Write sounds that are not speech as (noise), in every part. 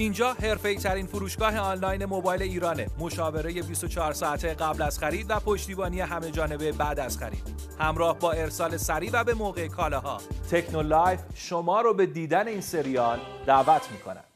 اینجا حرفه‌ای ترین فروشگاه آنلاین موبایل ایرانه. مشاوره 24 ساعته قبل از خرید و پشتیبانی همه جانبه بعد از خرید. همراه با ارسال سریع و به موقع کالاها. تکنولایف شما رو به دیدن این سریال دعوت می‌کنه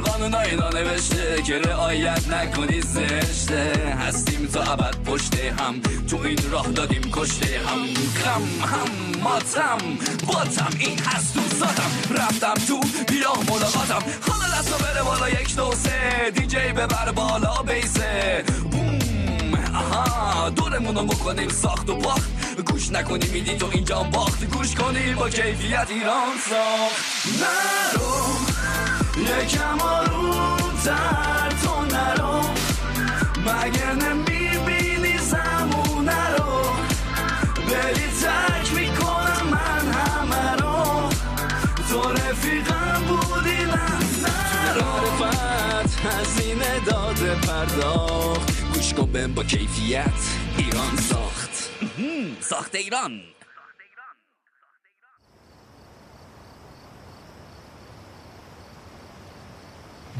داریم قانون اینا که رعایت نکنی زشته. هستیم تا ابد پشت هم تو این راه دادیم کشته هم. غم هم ماتم باتم این هست تو ذاتم. رفتم تو بیا ملاقاتم. حالا دستا بره بالا یک دو سه. دیجی ببر بالا بیسه. بوم. آها دورمونو بکنیم ساخت و باخت. گوش نکنی میدی تو اینجا باخت. گوش کنی با کیفیت ایران ساخت. نرو. یکم آرومتر تو نرو. مگه نمی‌بینی زمونه رو؟ بری تک می‌کنم من همه رو. تو رفیقم بودی نه نرو هزینه داده پرداخت. گوش کن با کیفیت ایران ساخت. ساخت ایران.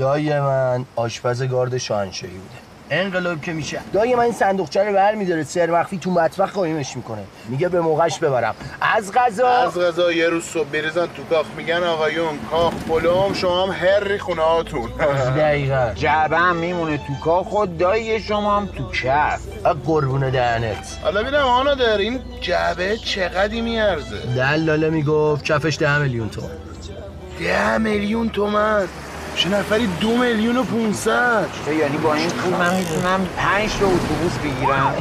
دایی من آشپز گارد شاهنشاهی بوده. انقلاب که میشه. دایی من این صندوقچه رو برمیداره سر مخفی تو مطبخ قایمش می‌کنه. میگه به موقعش ببرم. از غذا؟ از غذا یه روز صبح بریزن تو کاخ. میگن آقایون کاخ پلوم شما هم هری خونه هاتون دقیقا. جعبه هم میمونه تو کاخ خود دایی شما هم تو کف. قربون دهنت. حالا ببینم آنا در این جعبه چقدی میارزه؟ دلاله می‌گفت کفش ده میلیون تومن. ده میلیون تومن؟ چه نفری دو میلیون و پونصد؟ تو یعنی با این پول من می‌تونم پنج تا اتوبوس بگیرم؟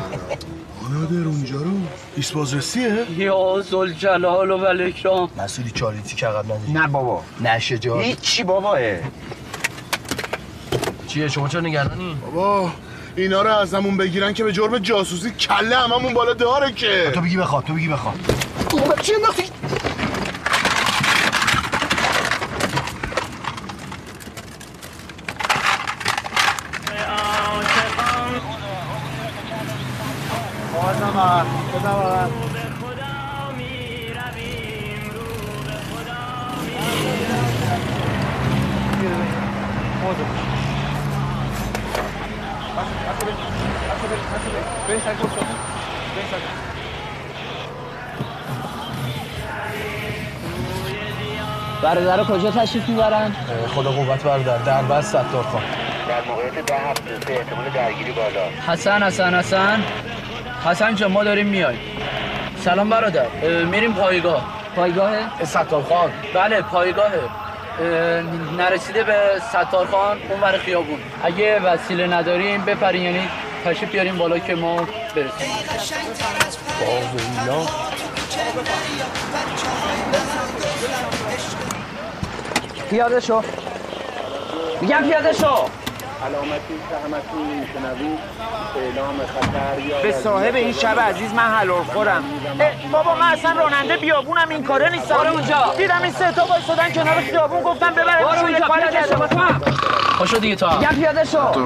آنا در اونجا رو ایست بازرسیه؟ یا زلجلال و الاکرام مسئولی چالیتی که عقب نداری نه بابا. نشه جا هیچی باباه. چیه شما چرا نگرانی؟ بابا اینا رو ازمون بگیرن که به جرم جاسوسی کله هممون بالا داره که. تو بگی بخواب تو بگی بخواب. چی انداختی؟ برادر کجا تشریف می‌برن؟ خدا قوت بردار در. بس ستار خان. در موقعیت ده هفته سه احتمال درگیری بالا. حسن حسن حسن. حسن جان ما داریم میای سلام برادر. میریم پایگاه. پایگاه؟ ستار خان. بله پایگاهه اه، نرسیده به ستارخان اون ور خیابون. اگه وسیله نداریم بپرین یعنی تشریف بیاریم بالا که ما برسیم. باقیلا پیاده شو. میگم پیاده شو. علامتی که همتون میشنوید اعلام خطر یا به صاحب این شب عزیز من حلال خورم. بابا من اصلا راننده بیابونم این کاره نیستم بارو اونجا. دیدم این سه تا وایسادن کنار خیابون گفتم ببرم. بارو یه اونجا پیاده شو پاشو دیگه تا میگم پیاده شو. آره.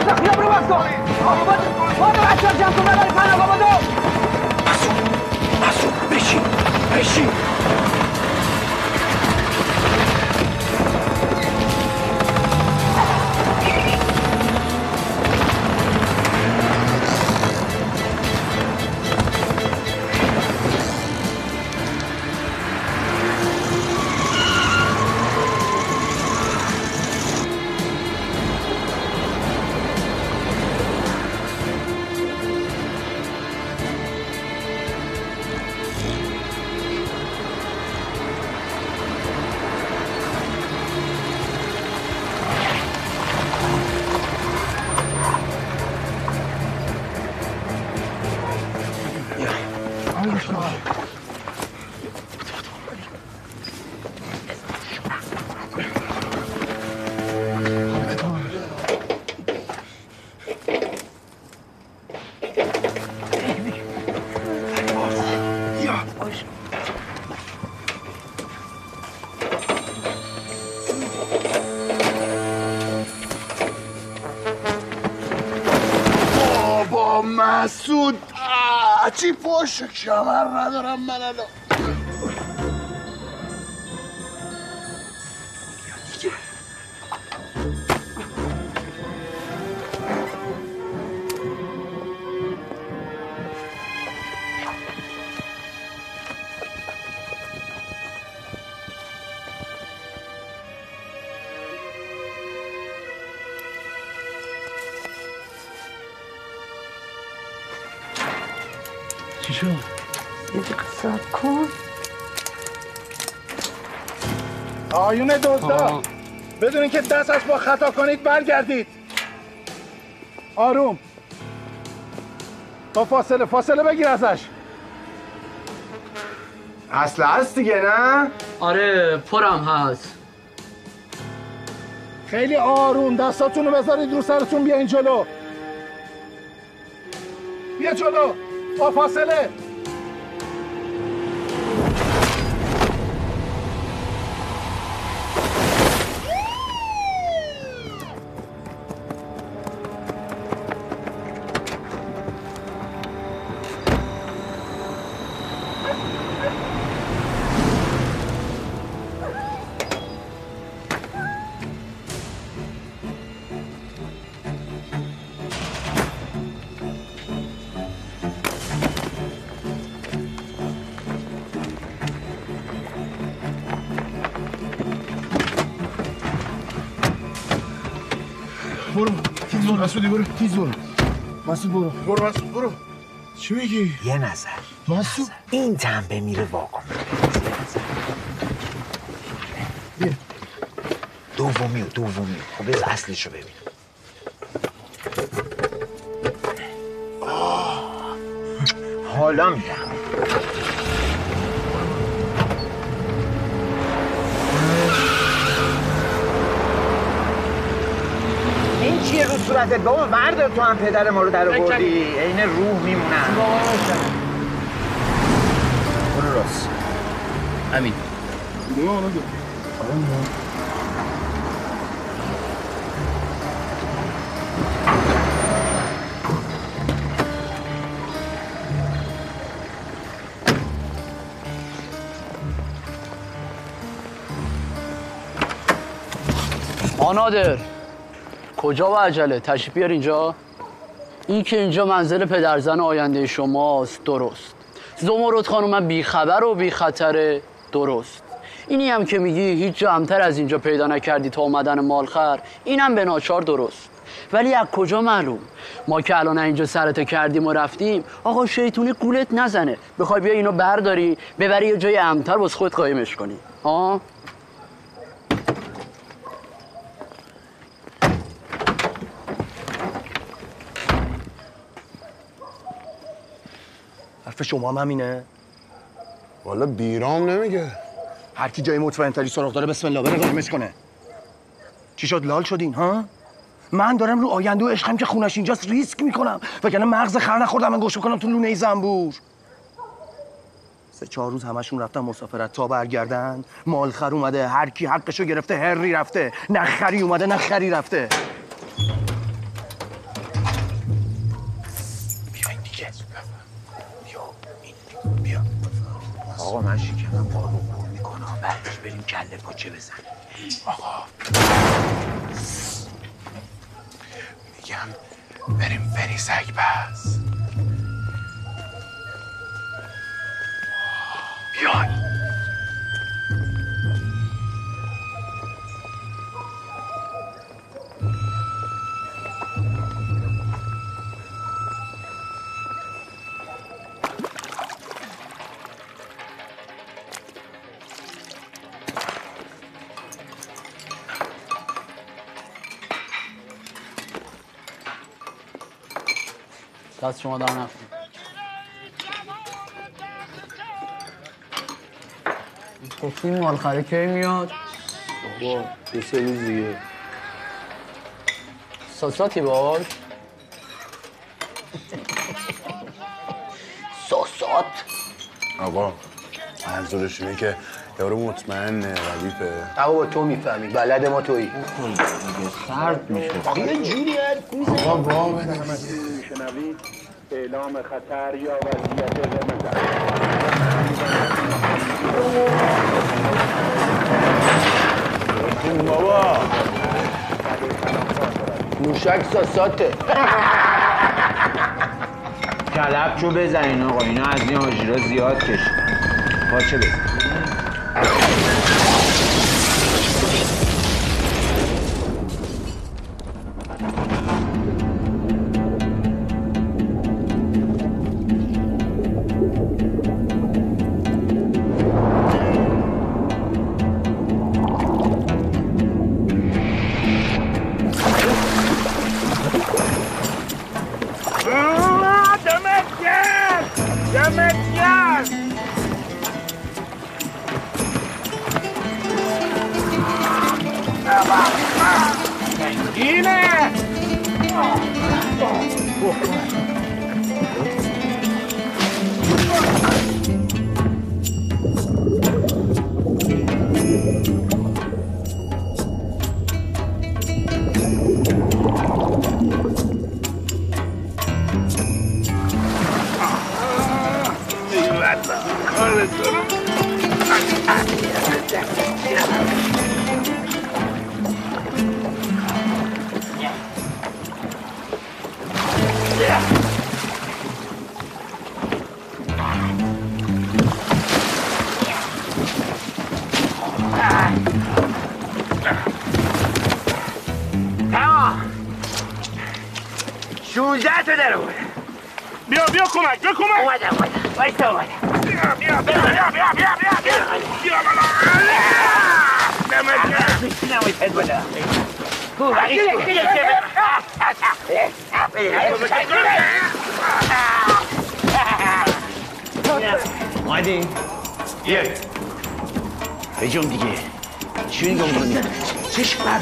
رضا خیاب رو باز کن آقا بادو بچه ها جمع کن ببری پن آقا بادو مسعود بشین بشین. چی پشت کمر ندارم من الان آیون دزدا بدونین که دست از با خطا کنید برگردید. آروم. با فاصله فاصله بگیر ازش. اصل هست دیگه نه؟ آره پرم هست. خیلی آروم دستاتون رو بذارید رو سرتون بیاین جلو. بیا جلو. با فاصله. مسعودی برو. تیز برو. مسعود برو. برو مسعود برو. چی میگی؟ یه نظر. مسعود؟ این تنبه میره واکن بیا. دومی و دومی. خب بذار اصلش رو ببین. حالا میگم این چیه رو صورتت؟ بابا ورد تو هم پدر ما رو در آوردی. عین روح میمونم برو راست. همین آنادر. کجا و عجله؟ تشریف بیار اینجا. این که اینجا منزل پدرزن آینده شماست درست. زمرد خانم بیخبر و بیخطره درست. اینی هم که میگی هیچ جا امتر از اینجا پیدا نکردی تا اومدن مالخر. اینم به ناچار درست. ولی از کجا معلوم؟ ما که الان اینجا سرت کردیم و رفتیم آقا شیطونی گولت نزنه. بخوای بیا اینو برداری ببری یه جای امتر باز خود قایمش کنی. ها حرف شما هم همینه. والا بیرام نمیگه. هر کی جای مطمئن تری سراغ داره بسم الله بره قایمش کنه. چی شد؟ لال شدین ها؟ من دارم رو آینده و عشقم که خونش اینجاست ریسک می‌کنم. وگرنه مغز خر نخوردم من گوش بکنم تو لونه زنبور. سه چهار روز همشون رفتن مسافرت تا برگردن مالخر اومده هر کی حقشو گرفته هری رفته. نه خری اومده نه خری رفته. آقا من شکمم بارو پر می‌کنم. بعدش بریم کله پاچه بزنیم. میگم بریم فری سگ پس بیاین. دست شما در نکنه گفتیم مالخره کی میاد؟ بابا دو سه روز دیگه. ساساتی باش. ساسات. آقا منظورش اینه که یارو مطمئنه ردیفه. بابا تو می‌فهمی. بلد ما تویی. سرد میشه. یه جوری حرف می‌زنی. آقا وا بده اعلام خطر یا وضعیت قرمز بابا. موشک ساساته کلبچو بزنین آقا اینا از این آژیرا زیاد کشید پاچه بزن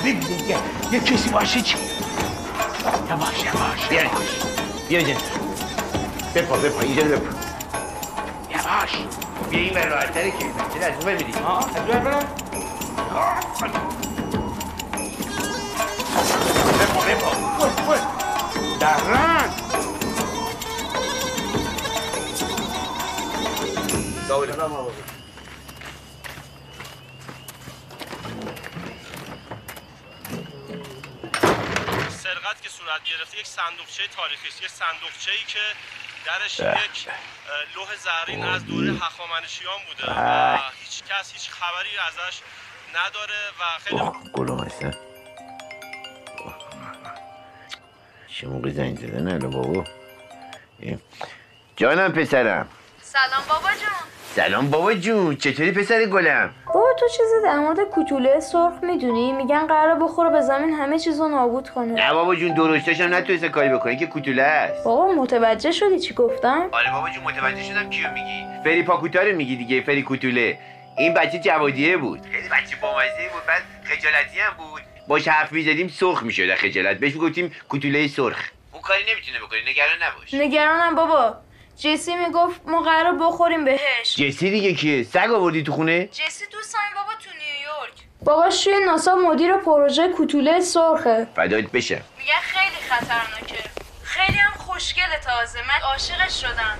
ببین دیگه یه کسی باشه چی؟ یواش یواش بیاید بیا اینجا بپا بپا اینجا بپا یواش بیا این بر راحتره که چرا از اون ببینی ها از اون برم بپا بپا درن سرقت که صورت گرفته یک صندوقچه تاریخی است یک صندوقچه ای که درش یک لوح زرین از دوره هخامنشیان بوده و هیچ کس هیچ خبری ازش نداره و خیلی گلوم هستن چه موقع زنگ زدن الان بابا. جانم پسرم. سلام بابا جون. سلام بابا جون. چطوری پسر گلم؟ بابا تو چیزی در مورد کوتوله سرخ می‌دونی؟ میگن قراره بخوره به زمین همه چیزو نابود کنه. نه بابا جون درشتش هم نتونسته کاری بکنه که کوتوله است. بابا متوجه شدی چی گفتم؟ آره بابا جون متوجه شدم کیو میگی. فری پاکوتا رو میگی دیگه فری کوتوله این بچه جوادیه بود. خیلی بچه بامزه بود بعد خجالتی هم بود. باش حرف می‌زدیم سرخ می‌شد خجالت. بهش می‌گفتیم کوتوله سرخ. اون کاری نمی‌تونه بکنه نگران نباش. نگرانم بابا. جسی می‌گفت ما قرار بخوریم بهش. جسی دیگه کیه؟ سگ آوردی تو خونه؟ جسی دوست همین بابا تو نیویورک. باباش توی ناسا مدیر پروژه کوتوله سرخه. فدایت بشه. میگن خیلی خطرناکه. خیلی هم خوشگله تازه. من عاشقش شدم.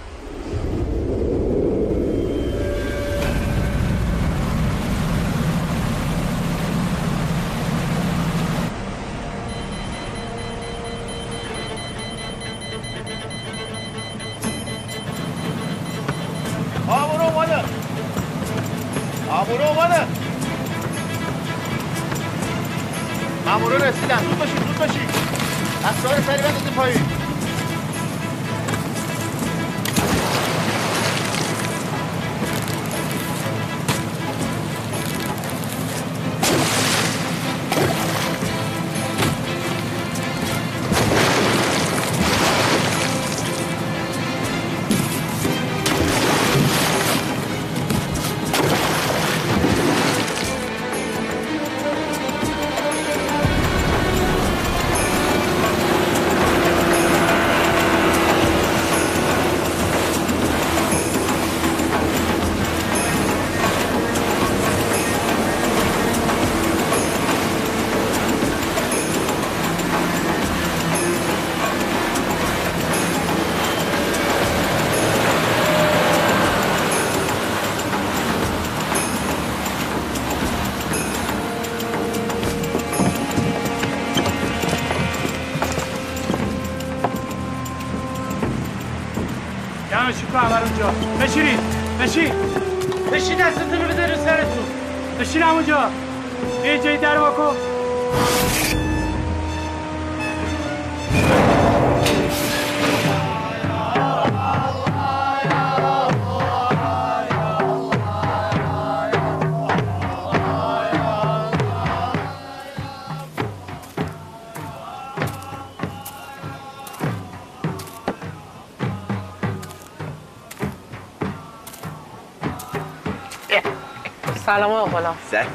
غلام سر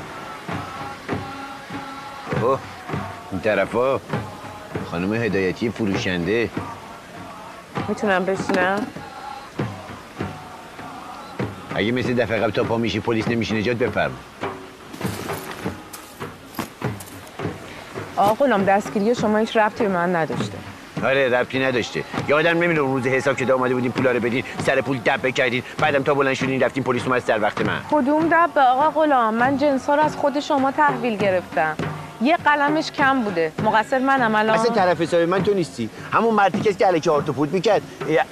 اوه این طرفا. خانم هدایتی فروشنده. می‌تونم بشینم؟ اگه مثل دفعه قبل تا پا میشی پلیس نمیشه نجات بفرما. آقا غلام دستگیری شما هیچ ربطی به من نداشته. آره ربطی نداشته. یادم نمیره اون روز حساب که اومده بودین پولا رو بدین. سر پول دب کردین. بعدم تا بلند شدین رفتین پلیس اومد سر وقت من. کدوم دب به آقا غلام؟ من جنسا رو از خود شما تحویل گرفتم. یه قلمش کم بوده. مقصر منم الان. اصلا طرف حساب من تو نیستی. همون مردی کسی که علیک آرتوپود می‌کرد.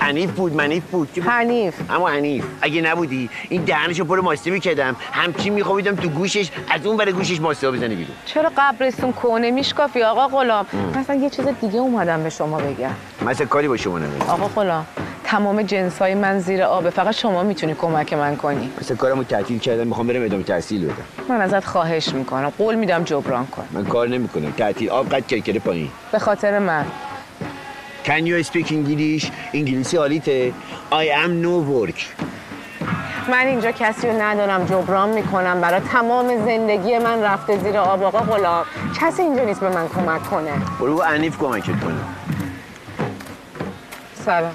عنیف بود منیف بود؟ حنیف اما عنیف. اگه نبودی این دهنشو پر ماسته می‌کردم. همچین میخوابیدم تو گوشش از اون برای گوشش ماسته بزنه بیرون. چرا قبرستون کنه میشکافی آقا غلام؟ مثلا یه چیز دیگه اومدم به شما بگم. مثلا کاری با شما نمی‌دونم آقا غلام تمام جنسای من زیر آبه. فقط شما می‌تونی کمک من کنی. مثلا کارمو تعطیل کردم می‌خوام برم ادامه تحصیل بدم. من ازت خواهش می‌کنم. قول میدم جبران کن من کار نمی‌کنم. تعطیل آب قد کرکره پایین. به خاطر من. Can you speak English? انگلیسی حالیته I am no work. من اینجا کسی رو ندارم جبران می‌کنم. برای تمام زندگی من رفته زیر آب. آقا غلام کسی اینجا نیست به من کمک کنه. برو با عنیف کمکت کنه. سلام.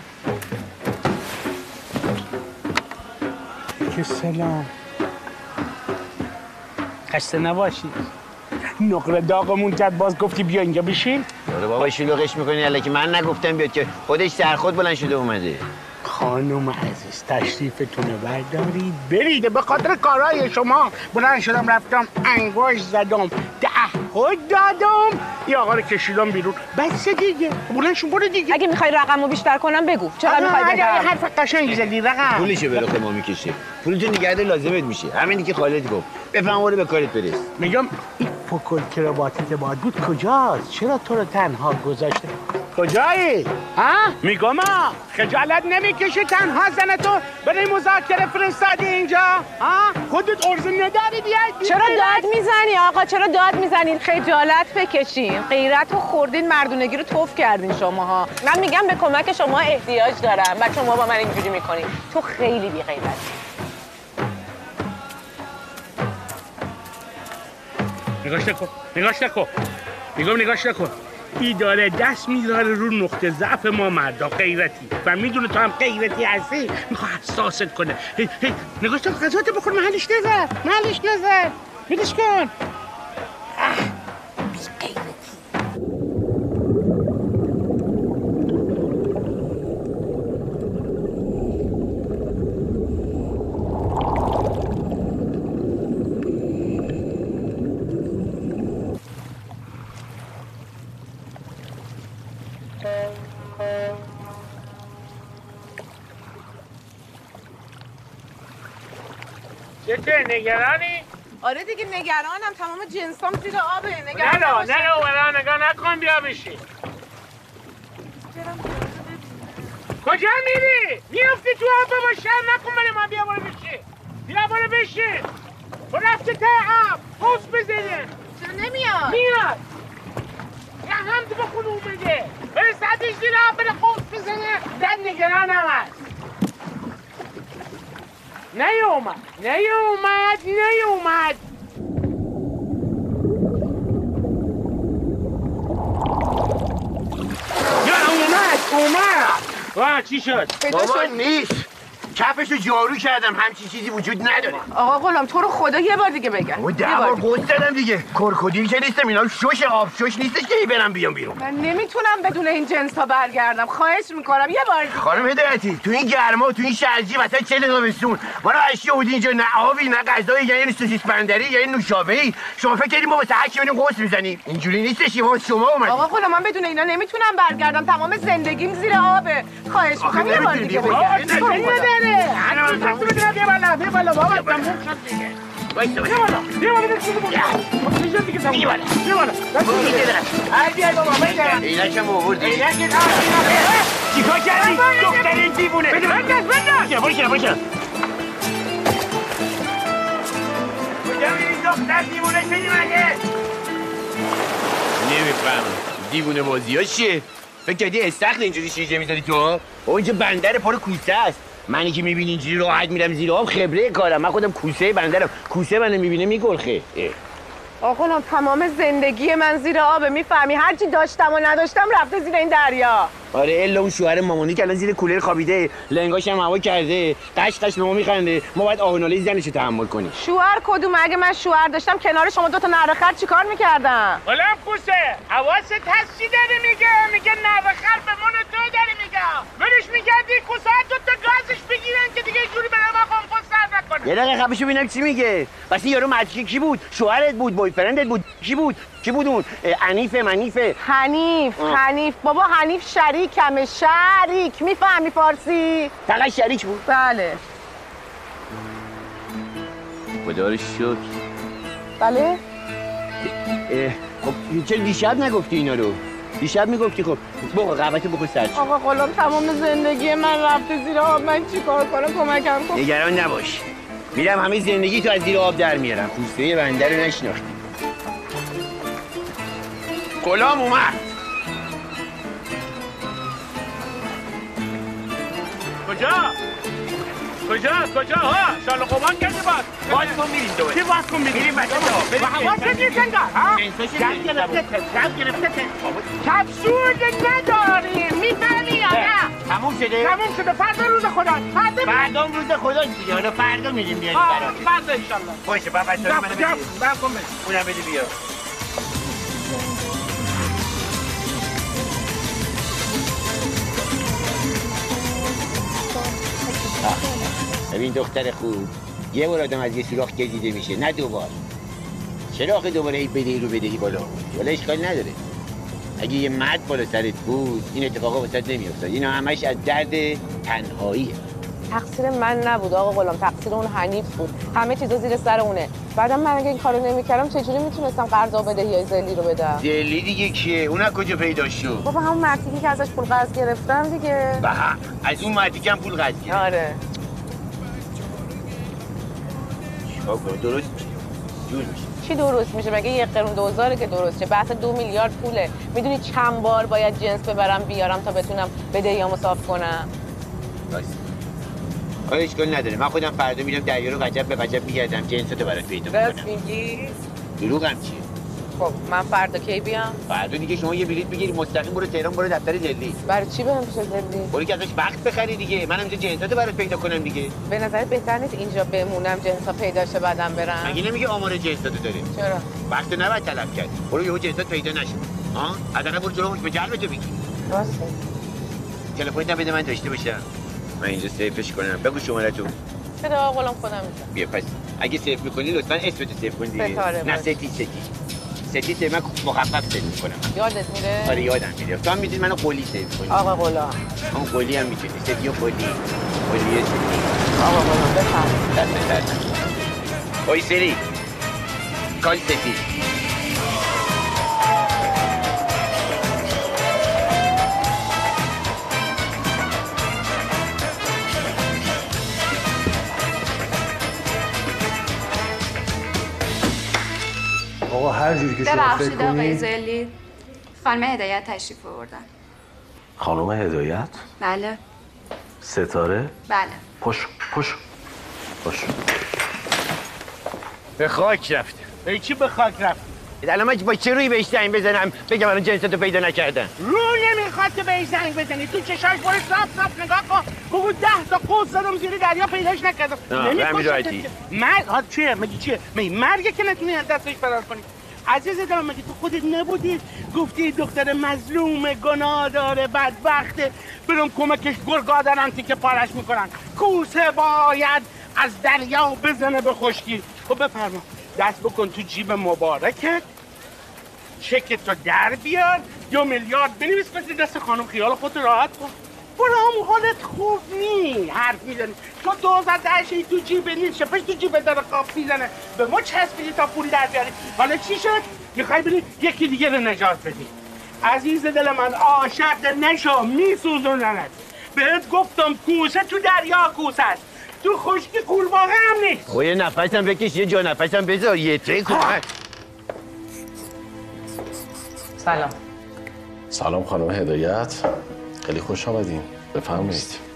که سلام. خسته نباشی. نقره داغمون کرد باز گفتی بیا اینجا بشین. برو بابا شلوغش می‌کنی که من نگفتم بیاد که خودش سرخود بلند شده اومده. خانم عزیز تشریفتون رو بردارید. برید. به خاطر کارهای شما بلند شدم رفتم انگوش زدم تعهد دادم. یه آقا رو کشیدم بیرون. بس دیگه. بلند شو برو دیگه. اگه می‌خوای رقم رو بیشتر کنم بگو. چقدر می‌خوای اگه بدم؟ حرف قشنگ زدی رقم. پولشه به رخ ما می‌کشه پولتو نگرده لازمت میشه. همینی که خالد گفت. بفهم برو به کارت برس. میگم این پکل کرواتی که باید بود کجاست؟ چرا تو رو تنها گذاشته؟ کجایی؟ ها؟ میگم ها خجالت نمی‌کشی. تنها زن تو؟ برای مذاکره فرستادی اینجا؟ ها؟ خودت ارز نداری بیای چرا داد می‌زنی آقا؟ چرا داد می‌زنین خجالت بکشین. غیرت و خوردین مردونگی رو توف کردین شماها. من میگم به کمک شما احتیاج دارم و شما با من اینجوری می‌کنین. تو خیلی بی غیرتی نگاش نکن. نگاش نکن. میگم نگاش نکن. ای داره دست می‌ذاره رو نقطه ضعف ما مردا غیرتی. و می‌دونه تو هم غیرتی هستی؟ می‌خواد حساست کنه. هی هی نگاش کن غذات بخور محلش نزن محلش نزن میدش کن. نگرانی؟ آره دیگه نگرانم. تمام جنسام زیر آبه. نه نگران نه نباشی. نه اولا نگاه نکن بیا بشی کجا میری؟ میافتی تو آب با شر نکن ولی ما بیا برو بشی بیا برو بشی برو رفته ته آب. قوس بزنه. چرا نمیاد؟ میاد. یه هم تو بخون اومده بره سطحش زیر آب بره قوس بزنه. در نگرانم. هست نیومد نیومد نیومد. یا اومد اومد. واه چی شد؟ بابا نیست. کفشو جارو کردم. همچین چیزی وجود نداره. آقا غلام تو رو خدا یه بار دیگه بگم. و یه ده بار. قول دادم دیگه. کرکودیل که نیستم اینا شش آب شش نیستش که برم بیام بیرون. من نمی‌تونم بدون این جنس ها برگردم. خواهش می‌کنم یه بار دیگه. خانم هدایتی تو این گرما تو این شرجی وسط چه تابستون ما رو اشیا بودی اینجا نه آبی نه غذایی یعنی سوسیس بندری یعنی نوشابه ای شما فکر کردیم ما واسه هر کی قرص می‌زنیم. اینجوری نیستش ما شما اومدیم. آقا غلام من بدون اینا نمی‌تونم برگردم. تمام زندگیم زیر آبه. خواهش می‌کنم یه بار دیگه بگم. بیا بیا بیا بیا چی بیا. بیا بیا چیکار کردی دختر این دیوونه بده بنداز بنداز برو کنار برو کنار کجا میری دختر دیوونه شدی مگه نمی‌فهمم دیوونه بازی ها چیه فکر کردی استخر اینجوری شیجه می‌زنی تو او اینجا بندر پر کوسه است منی که می‌بینی اینجوری راحت میرم زیر آب خبره کارم. من خودم کوسه بندرم. کوسه منو می‌بینه میگرخه آقا تمام زندگی من زیر آبه می‌فهمی؟ هرچی داشتم و نداشتم رفته زیر این دریا. آره الا اون شوهر مامانی که الان زیر کولر خوابیده لنگاش هم هوا کرده قش قش به ما میخنده. ما باید آهناله زنش رو تحمل کنیم. شوهر کدوم اگه من شوهر داشتم کنار شما دو تا نره خر چیکار می‌کردم غلام کوسه حواست هست چی داره میگه؟ میگه نوه خر به من تو داره میگه. برش میگردی کوسه دو تا گازش بگیرن که دیگه جوری به ما قنقل سر نکنه یه دقیقه خفشو ببینم چی میگه. پس یارو مرچی کی بود؟ شوهرت بود بوی فرندت بود. کی بود؟ کی بود اون؟ اه، انیفه منیفه حنیف آه. حنیف. بابا حنیف شریکمه شریک. می‌فهمی فارسی؟ فقط شریک بود. بله. خدا رو شکر. بله؟ اه، خب چرا دیشب نگفتی اینا رو؟ دیشب می‌گفتی خب بخور قهوه‌تو بخور سرچ آقا غلام تمام زندگی من رفته زیر آب. من چیکار کنم؟ کمکم کن. نگران نباش. میرم همه زندگی تو از زیر آب در میارم. پوسته بنده رو نشناختی. غلام اومد. کجا؟ کجا؟ کجا؟ ها شال قوان کردی باز. باز کن میریم دوباره. چی باز کن میریم؟ میریم بچه ها و حواست نیست انگار ها؟ می‌ریزیم. گرفته جب گرفته کپسول نداریم می‌فهمی یا نه؟ تموم شده؟ تموم شده. فردا روز خدا فردا فردا روز خدا دیگه. حالا فردا میریم بیاریم آه، برات فردا انشالله. باشه بابا جب منو بده برکن بده اونم بده بیا ببین دختر خوب یه بار آدم از یه سوراخ که دیده میشه نه دوبار. چرا آخه دوباره هی بدهی رو بدهی بالا. ولی اشکال نداره. اگه یه مرد بالا سرت بود این اتفاقا واسط نمیافتاد. اینا همش از درد تنهاییه تقصیر من نبود آقا غلام تقصیر اون حنیف بود. همه چیزا زیر سر اونه بعدم من اگه این کارو نمی‌کردم چجوری می‌تونستم قرض و بدهی های زلی رو بدم؟ دلی دیگه کیه؟ اون از کجا پیدا شد؟ بابا همون مرتیکی که ازش پول قرض گرفتم دیگه. به از اون هم پول قضیه گرفت. آره. چیکار کنم؟ درست میشه. جور میشه. چی درست میشه؟ مگه یه قرون دوزاره که درست شه بحث دو میلیارد پوله. می‌دونی چند بار باید جنس ببرم بیارم تا بتونم بدهیامو صاف کنم؟ راست. آیا اشکال نداره من خودم فردا میرم دریا رو وجب به وجب میگردم. جنساتو برات پیدا راست می‌کنم میگی؟ دروغم چیه؟ خب من فردا کی بیام؟ فردا دیگه شما یه بلیط بگیری مستقیم برو تهران برو دفتر دلی برای چی برم پیش دلی برو که ازش وقت بخری دیگه. منم اینجا جنساتو برات پیدا کنم دیگه. به نظرت بهتر نیست اینجا بمونم جنسا پیدا شه بعدم برم؟ مگه نمیگه آمار جنساتو داری چرا؟ وقت نباید طلب کرد برو یهو جنسات پیدا نشه. ها؟ حداقل برو جلو به جلب تو بگی. راسته تلفنت هم بده من داشته باشم. من اینجا سیفش کنم. بگو شماره تو چرا آقلم خودم میزن بیا پس. اگه سیف می‌کنی لطفا اسمتو سیف کن دیگه. نه. ستی ستی ته من مخفف سیف می‌کنم. یادت میره؟ آره یادم میره. تو هم می‌دونی منو قولی سیف کنی آقا غلام. اون قولی هم می‌تونی ستی و قولی قولی ستی آقا غلام بفرم دست درد اوی سری. کال ستی هر جوری که شما فکر ببخشید آقای کنید. زلی. خانم هدایت تشریف آوردن. خانم هدایت؟ بله. ستاره؟ بله. پش پش پش به خاک رفت به چی به خاک رفت الان من با چه روی بهش زنگ بزنم؟ بگم الان جنساتو پیدا نکردم روی نمی‌خواد که بهش زنگ بزنی. تو چشاش برو صاف صاف نگاه کن. بگو ده تا قوس زدم زیر دریا پیداش نکردم. راحتی. مرگ ها چیه؟ مگه چیه؟ مگه مرگه که نتونی از دستش فرار کنی. عزیز دلم مگه تو خودت نبودی؟ گفتی دختر مظلوم گناه داره بدبخته برم کمکش گرگا دارن که پارش می‌کنن. کوسه باید از دریا بزنه به خشکی. خب بفرما دست بکن تو جیب مبارکت. چکت رو در بیار. دو میلیارد بنویس مثل دست خانم خیال خودت راحت کن. برو هم حالت خوب نی حرف می‌زنی. تو دوزار دهشی تو جیب نیست شپش تو جیب داره خواب می‌زنه. به ما چسبیدی تا پول در بیاری؟ حالا چی شد؟ می‌خوای بری یکی دیگه رو نجات بدی. عزیز دل من عاشق نشو میسوزوننت. بهت گفتم کوسه تو دریا کوسه است. تو خشکی قورباغه هم نیست. خب یه نفسم بکش یه جا نفسم بذار یه تری کن. سلام. سلام خانم هدایت. خیلی خوش آمدین بفرمایید.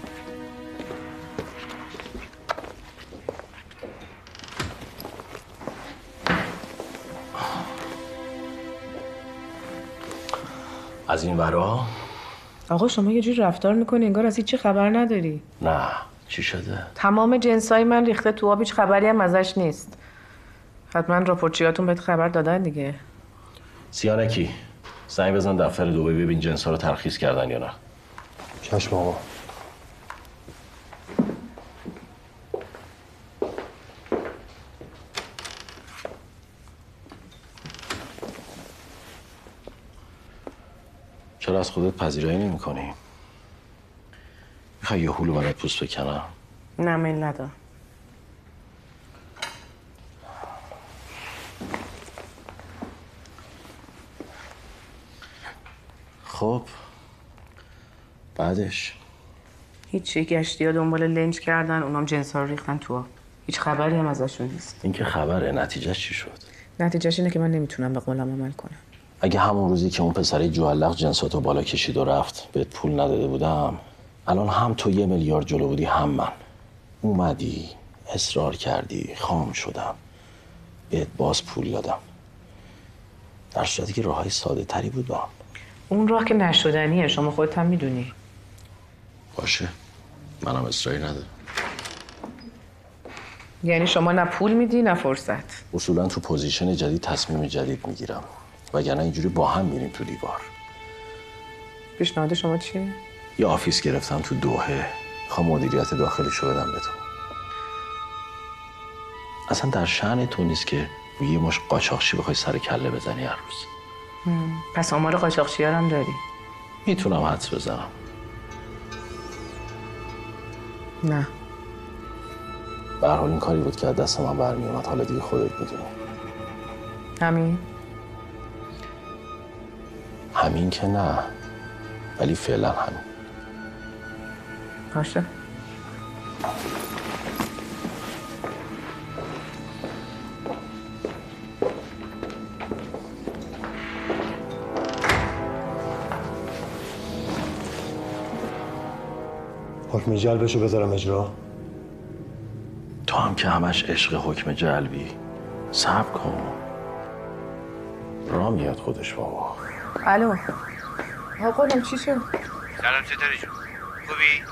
از این ورا؟ آقا شما یه جور رفتار می‌کنی انگار از هیچی خبر نداری. نه. چی شده؟ تمام جنسای من ریخته تو آب هیچ خبری هم ازش نیست. حتما راپورتچیاتون بهت خبر دادن دیگه. سیانکی زنگ بزن دفتر دوبه ببین جنس ها رو ترخیص کردن یا نه. چشم آقا. چرا از خودت پذیرایی نمی کنی؟ می‌خوای یه هلو برات پوست بکنم؟ نه میل ندارم. خب بعدش. هیچی گشتی ها دنبال لنج کردن اونام جنس ها رو ریختن تو آب. هیچ خبری هم ازشون نیست. این که خبره نتیجه چی شد؟ نتیجهش اینه که من نمی‌تونم به قولم عمل کنم. اگه همون روزی که اون پسره جوالق جنساتو بالا کشید و رفت بهت پول نداده بودم. الان هم تو یه میلیارد جلو بودی هم من. اومدی اصرار کردی خام شدم. بهت باز پول دادم. در صورتی که راههای ساده تری بود با هم. اون راه که نشدنیه شما خودت هم می‌دونی. باشه. منم اصراری ندارم. یعنی شما نه پول میدی نه فرصت. اصولا تو position جدید تصمیم جدید می‌گیرم. وگرنه اینجوری با هم میریم تو دیوار. پیشنهاد شما چیه؟ یه office گرفتم تو دوحه. می‌خوام مدیریت داخلیشو بدم به تو. اصلا در شعن تو نیست که یه مش قاچاقچی بخوای سر کله بزنی هر روز. پس آمار قاچاقچی هم داری؟ می‌تونم حدس بزنم. نه. به هر حال این کاری بود که از دست من برمی اومد حالا دیگه خودت می‌دونی. همین؟ همین که نه. ولی فعلا همین. باشه. حکم جلبشو بذارم اجرا. تو هم که همش عشق حکم جلبی. صبر کن. را میاد خودش بابا. الو. آقا چی شد؟ سلام جون خوبی؟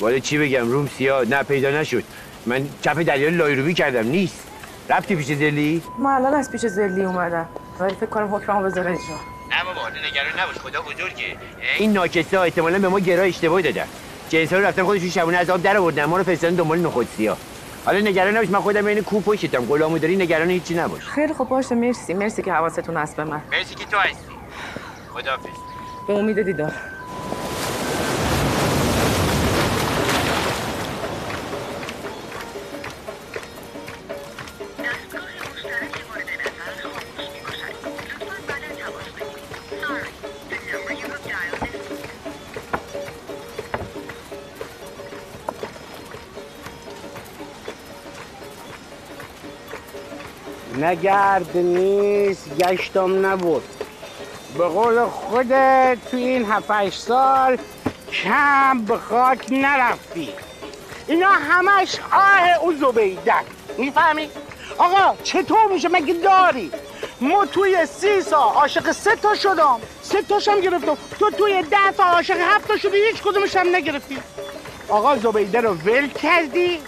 والا چی بگم روم سیاه نه پیدا نشد. من کف دریا لایروبی کردم نیست. رفتی پیش دلی؟ ما الان از پیش زلی اومدم. ولی فکر کنم حکممو بذاره اجرا. نه بابا نگران نباش خدا بزرگه. این ناکسا احتمالا به ما گرا اشتباهی دادن. جنس رو رفتن خودشون شبونه از آب در آوردن. ما رو فرستادن دنبال نخود سیاه حالا نگران نباش من خودم بین کو پشتم غلامو داری نگران هیچی نباش. خیلی خوب باشه. مرسی. مرسی که حواستون هست به من. مرسی که تو هستی. خداحافظ. به امید دیدار. نگرد نیست گشتم نبود. به قول خودت تو این هفت سال کم به خاک نرفتی. اینا همش آه او زبیدن می‌فهمی؟ آقا چطور میشه؟ مگه داری؟ ما توی سی سال عاشق سه تا شدم. سه تاشم گرفتم. تو توی ده تا عاشق هفت تا شدی هیچ کدومش هم نگرفتی. آقا زبیده رو ول کردی.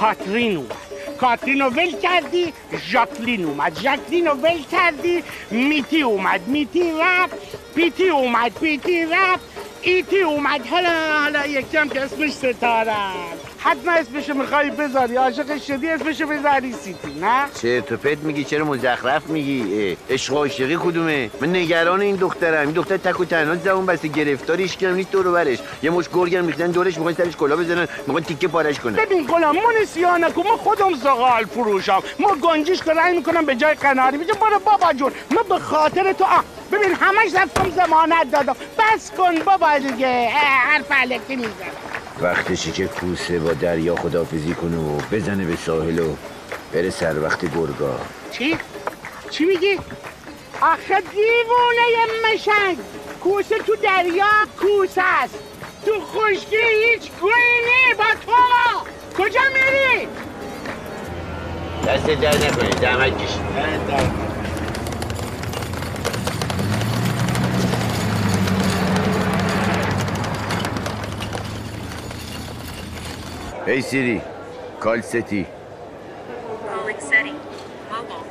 کاترین اومد کاترین رو ول کردی ژاکلین اومد ژاکلین رو ول کردی میتی اومد میتی رفت پیتی اومد پیتی رفت ایتی اومد حالا حالا یکی هم که اسمش ستاره. حتما اسمشو می‌خوای بذاری. عاشق شدی اسمشو بذاری سیتی نه؟ چه تو پت میگی چرا مزخرف میگی؟ عشق و عاشقی کدومه؟ من نگران این دخترم. این دختر تک و تنها زبون بسته گرفتاریش کردم نیست دور برش. یه مشت گرگم ریختن دورش می‌خوان سرش کلاه بذارن می‌خوان تیکه پارش کنن. ببین گلم ما نسیان نکن ما خودم زغال فروشم. ما گنجش رنگ می‌کنم به جای قناری میگه برو بابا جون. ما به خاطر تو آه ببین همش رفتم زمانت دادم. بس کن بابا دیگه. حرف علکی می‌زنم. وقتشی که کوسه با دریا خدافزی کنه و بزنه به ساحل و بره سر وقت گرگا چی؟ چی میگی؟ آخه دیوونه مشنگ کوسه تو دریا کوسه است تو خشکی هیچ گویی نی با تو کجا میری؟ دست در نکنه زحمت کشید ای سیری کال ستی Calling SETI. Mobile.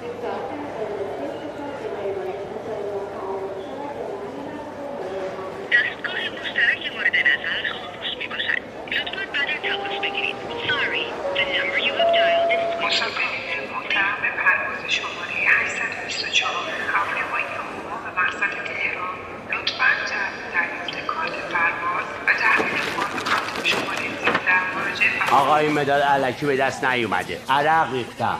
دستگاه مشترک مورد نظر خاموش می باشد. لطفاً بعد تماس بگیرید. Sorry, the number you have dialed is مسافرین محترم به پرواز شماره 824 هواپیمای عموم به مقصد تهران لطفا جهت دریافت کارت پرواز و تحویل فرم کارت شماره 13 این مداد علکی به دست نیومده. عرق ریختم.